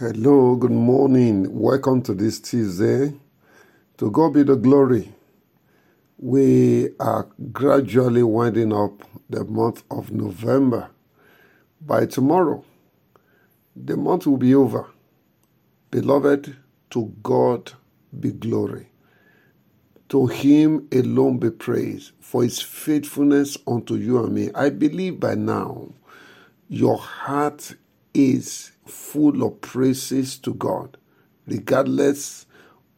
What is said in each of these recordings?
Hello, good morning. Welcome to this Tuesday. To God be the glory. We are gradually winding up the month of November. By tomorrow, the month will be over. Beloved, to God be glory. To him alone be praise for his faithfulness unto you and me. I believe by now your heart is full of praises to God, regardless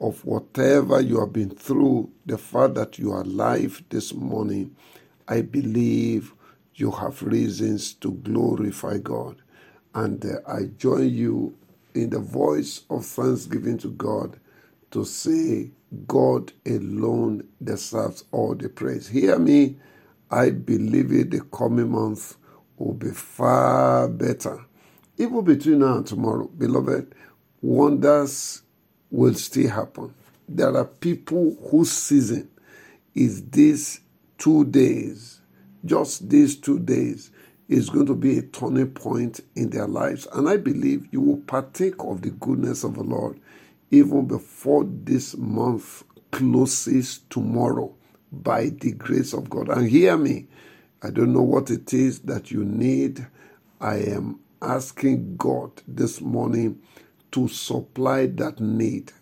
of whatever you have been through, the fact that you are alive this morning, I believe you have reasons to glorify God. And uh, I join you in the voice of thanksgiving to God to say, God alone deserves all the praise. Hear me. I believe it the coming month will be far better. Even between now and tomorrow, beloved, wonders will still happen. There are people whose season is these two days, just these two days, is going to be a turning point in their lives. And I believe you will partake of the goodness of the Lord even before this month closes tomorrow by the grace of God. And hear me, I don't know what it is that you need. I am asking God this morning to supply that need.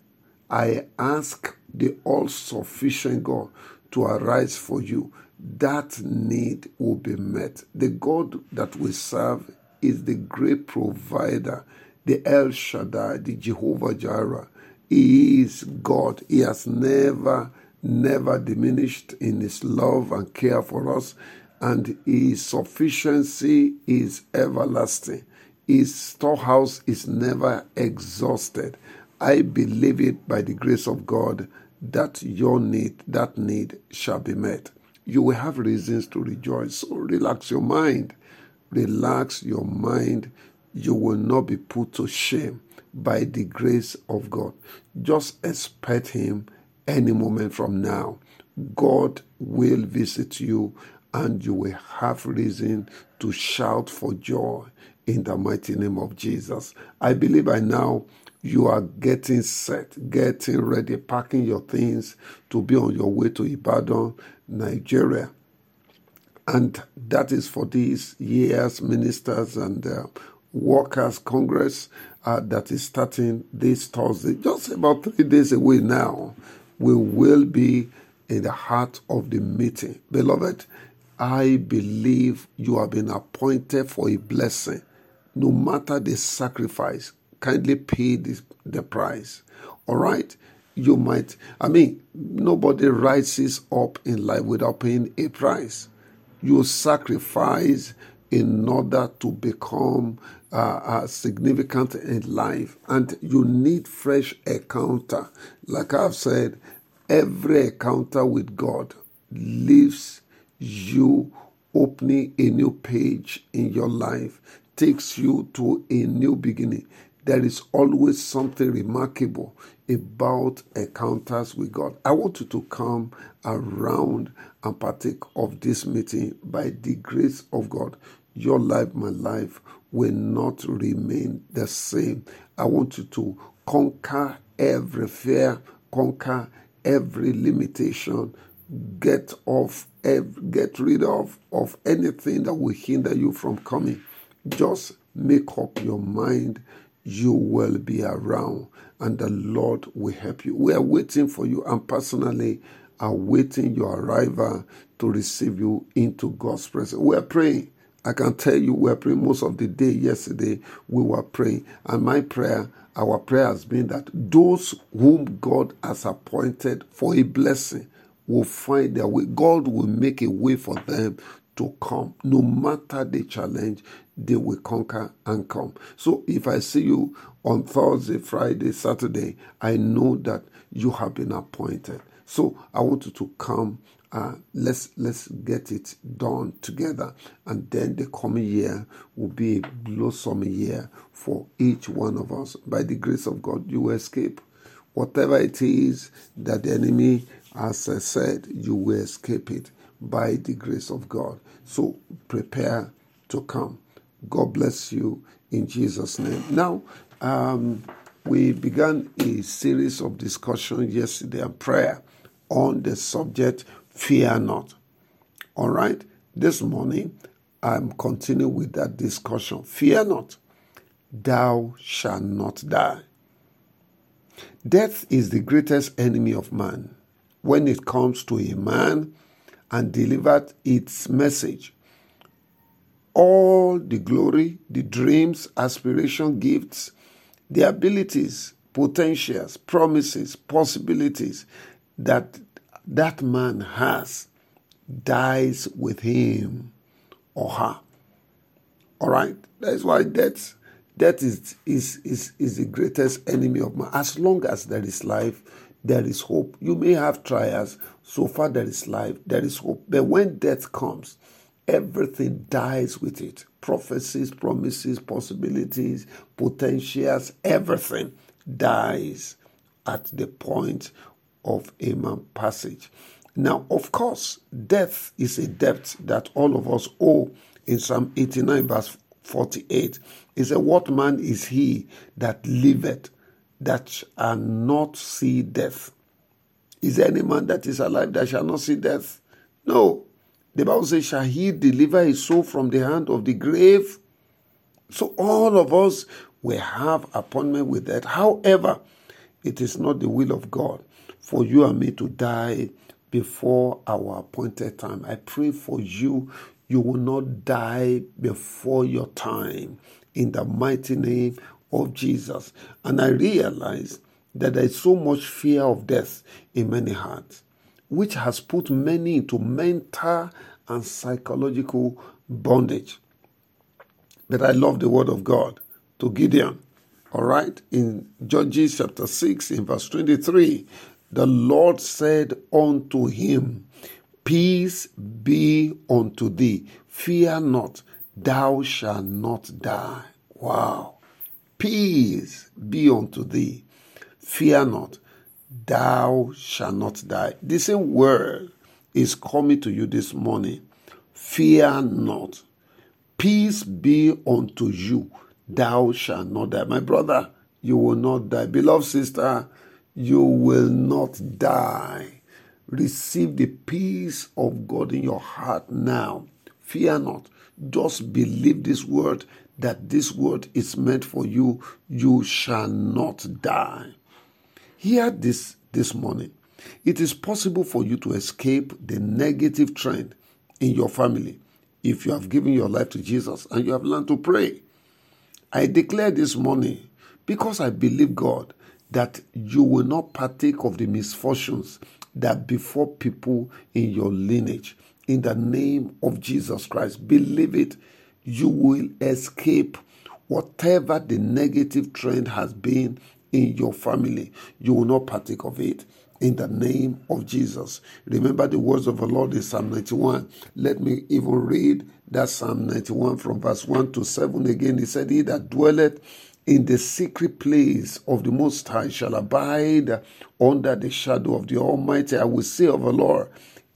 I ask the all sufficient God to arise for you. That need will be met. The God that we serve is the great provider, the El Shaddai, the Jehovah Jireh. He is God. He has never, never diminished in his love and care for us, and his sufficiency is everlasting. His storehouse is never exhausted. I believe it by the grace of God that your need, that need shall be met. You will have reasons to rejoice. So relax your mind. Relax your mind. You will not be put to shame by the grace of God. Just expect Him any moment from now. God will visit you and you will have reason to shout for joy in the mighty name of Jesus. I believe by now you are getting set, getting ready, packing your things to be on your way to Ibadan, Nigeria. And that is for these years, ministers and uh, workers congress uh, that is starting this Thursday, just about three days away now. We will be in the heart of the meeting. Beloved, I believe you have been appointed for a blessing. No matter the sacrifice, kindly pay the, the price. All right? You might, I mean, nobody rises up in life without paying a price. You sacrifice in order to become uh, uh, significant in life, and you need fresh encounter. Like I've said, every encounter with God leaves you opening a new page in your life, takes you to a new beginning. There is always something remarkable about encounters with God. I want you to come around and partake of this meeting by the grace of God. Your life, my life, will not remain the same. I want you to conquer every fear, conquer every limitation, get off, get rid of, of anything that will hinder you from coming. Just make up your mind. You will be around, and the Lord will help you. We are waiting for you, and personally, awaiting your arrival to receive you into God's presence. We are praying. I can tell you, we are praying most of the day. Yesterday, we were praying, and my prayer, our prayer has been that those whom God has appointed for a blessing will find their way. God will make a way for them to come. No matter the challenge, they will conquer and come. So if I see you on Thursday, Friday, Saturday, I know that you have been appointed. So I want you to come. Uh, let's let's get it done together, and then the coming year will be a blossom year for each one of us. By the grace of God, you escape whatever it is that the enemy has said, you will escape it by the grace of God. So prepare to come. God bless you in Jesus' name. Now, Um, we began a series of discussion yesterday and prayer on the subject fear not. All right, this morning I'm continuing with that discussion. Fear not, thou shalt not die. Death is the greatest enemy of man when it comes to a man and delivered its message. All the glory, the dreams, aspiration, gifts, the abilities, potentials, promises, possibilities that that man has dies with him or her. All right? That's why death, death is, is, is, is the greatest enemy of man. As long as there is life, there is hope. You may have trials. So far, there is life, there is hope. But when death comes, everything dies with it prophecies, promises, possibilities, potentials, everything dies at the point of a man passage. Now, of course, death is a debt that all of us owe. In Psalm 89, verse 48, it says, What man is he that liveth that shall not see death? Is there any man that is alive that shall not see death? No. The Bible says, Shall he deliver his soul from the hand of the grave? So all of us will have appointment with that. However, it is not the will of God for you and me to die before our appointed time. I pray for you, you will not die before your time in the mighty name of Jesus. And I realize that there is so much fear of death in many hearts, which has put many into mental and psychological bondage. But I love the word of God to Gideon. All right, in Judges chapter 6, in verse 23, the Lord said unto him, Peace be unto thee, fear not, thou shalt not die. Wow. Peace be unto thee, fear not, thou shalt not die. The same word is coming to you this morning. Fear not. Peace be unto you, thou shalt not die. My brother, you will not die. Beloved sister, you will not die. Receive the peace of God in your heart now. Fear not. Just believe this word that this word is meant for you. You shall not die. Hear this this morning. It is possible for you to escape the negative trend in your family if you have given your life to Jesus and you have learned to pray. I declare this morning because I believe God that you will not partake of the misfortunes that befall people in your lineage. In the name of Jesus Christ, believe it, you will escape whatever the negative trend has been in your family. You will not partake of it in the name of Jesus. Remember the words of the Lord in Psalm 91. Let me even read that Psalm 91 from verse 1 to 7 again. He said, He that dwelleth in the secret place of the Most High shall abide under the shadow of the Almighty. I will say of the Lord,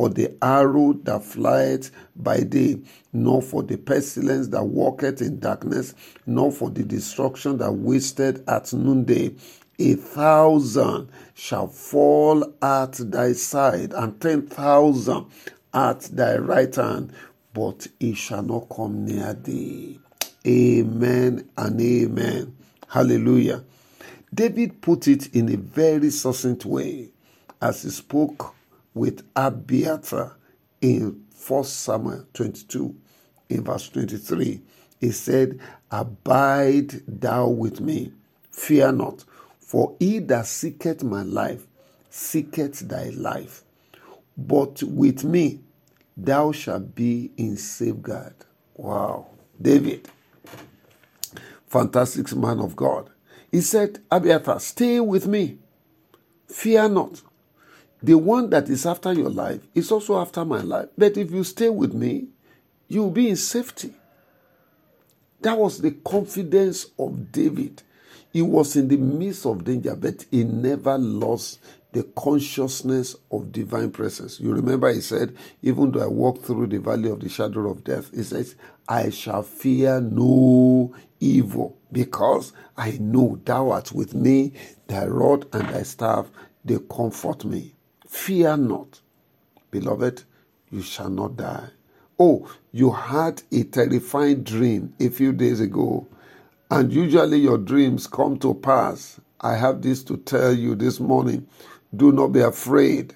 for the arrow that flieth by day, nor for the pestilence that walketh in darkness, nor for the destruction that wasteth at noonday. A thousand shall fall at thy side, and ten thousand at thy right hand, but it shall not come near thee. Amen and amen. Hallelujah. David put it in a very succinct way as he spoke with Abiathar in 1 Samuel 22, in verse 23. He said, Abide thou with me, fear not, for he that seeketh my life seeketh thy life. But with me thou shalt be in safeguard. Wow. David fantastic man of God. He said, Abiathar, stay with me. Fear not. The one that is after your life is also after my life. But if you stay with me, you will be in safety. That was the confidence of David. He was in the midst of danger, but he never lost the consciousness of divine presence. You remember he said, Even though I walk through the valley of the shadow of death, he says, I shall fear no evil because I know thou art with me, thy rod and thy staff, they comfort me. Fear not. Beloved, you shall not die. Oh, you had a terrifying dream a few days ago, and usually your dreams come to pass. I have this to tell you this morning. Do not be afraid.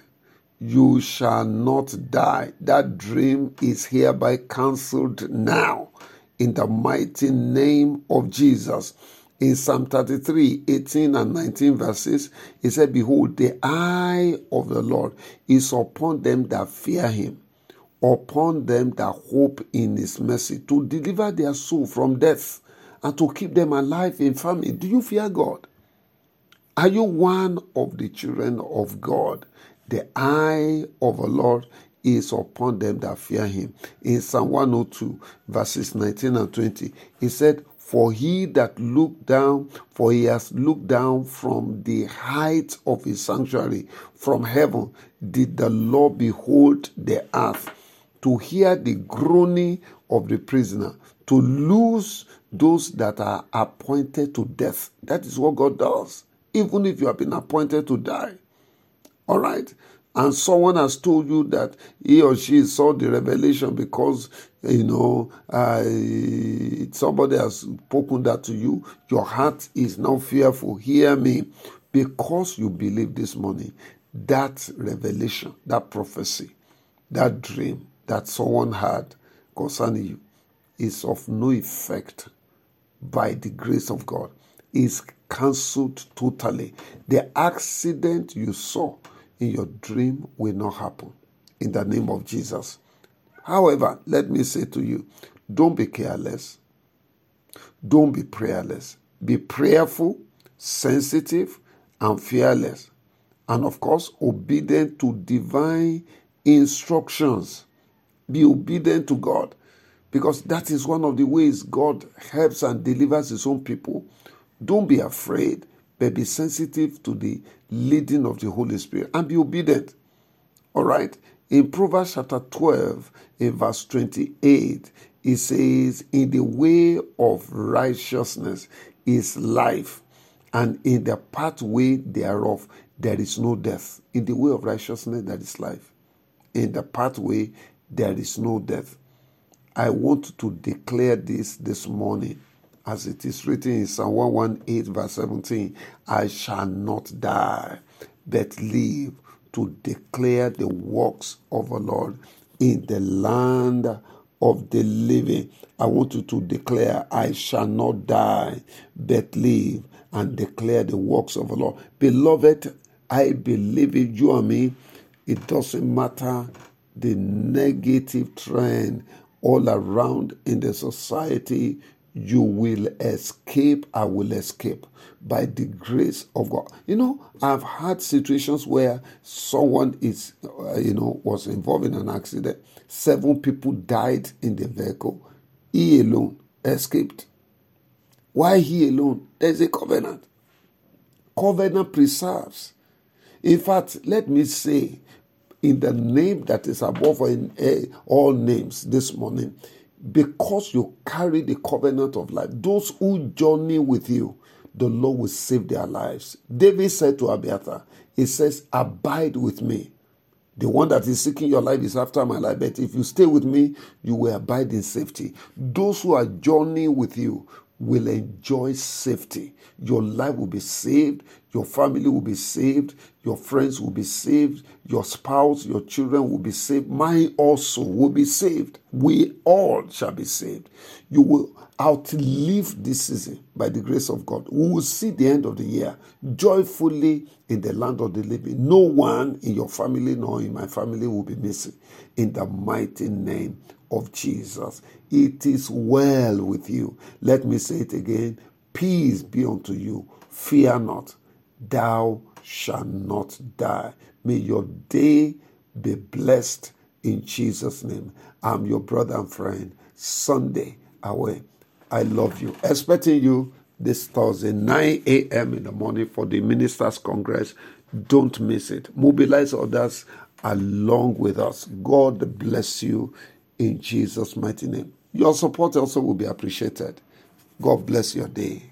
You shall not die. That dream is hereby cancelled now in the mighty name of Jesus. In Psalm 33, 18 and 19 verses, he said, Behold, the eye of the Lord is upon them that fear him, upon them that hope in his mercy, to deliver their soul from death and to keep them alive in famine. Do you fear God? Are you one of the children of God? The eye of the Lord is upon them that fear him. In Psalm 102, verses 19 and 20, he said, For he that looked down, for he has looked down from the height of his sanctuary, from heaven, did the Lord behold the earth, to hear the groaning of the prisoner, to loose those that are appointed to death. That is what God does even if you have been appointed to die. All right? And someone has told you that he or she saw the revelation because, you know, uh, somebody has spoken that to you. Your heart is now fearful. Hear me. Because you believe this morning, that revelation, that prophecy, that dream that someone had concerning you is of no effect by the grace of God. Is cancelled totally. The accident you saw in your dream will not happen in the name of Jesus. However, let me say to you don't be careless, don't be prayerless. Be prayerful, sensitive, and fearless. And of course, obedient to divine instructions. Be obedient to God because that is one of the ways God helps and delivers His own people don't be afraid, but be sensitive to the leading of the Holy Spirit and be obedient. All right? In Proverbs chapter 12, in verse 28, it says, In the way of righteousness is life, and in the pathway thereof there is no death. In the way of righteousness there is life. In the pathway there is no death. I want to declare this this morning as it is written in Psalm 118, verse 17 I shall not die, but live to declare the works of the Lord in the land of the living. I want you to declare, I shall not die, but live and declare the works of the Lord. Beloved, I believe in you and me. It doesn't matter the negative trend all around in the society you will escape. I will escape by the grace of God. You know, I've had situations where someone is, uh, you know, was involved in an accident. Seven people died in the vehicle. He alone escaped. Why he alone? There's a covenant. Covenant preserves. In fact, let me say, in the name that is above all names this morning, because you carry the covenant of life, those who journey with you, the Lord will save their lives. David said to Abiathar, He says, Abide with me. The one that is seeking your life is after my life, but if you stay with me, you will abide in safety. Those who are journeying with you will enjoy safety. Your life will be saved. Your family will be saved. Your friends will be saved. Your spouse, your children will be saved. Mine also will be saved. We all shall be saved. You will outlive this season by the grace of God. We will see the end of the year joyfully in the land of the living. No one in your family nor in my family will be missing. In the mighty name of Jesus. It is well with you. Let me say it again. Peace be unto you. Fear not. Thou shalt not die. May your day be blessed in Jesus' name. I'm your brother and friend, Sunday Away. I love you. Expecting you this Thursday, 9 a.m. in the morning for the Ministers' Congress. Don't miss it. Mobilize others along with us. God bless you in Jesus' mighty name. Your support also will be appreciated. God bless your day.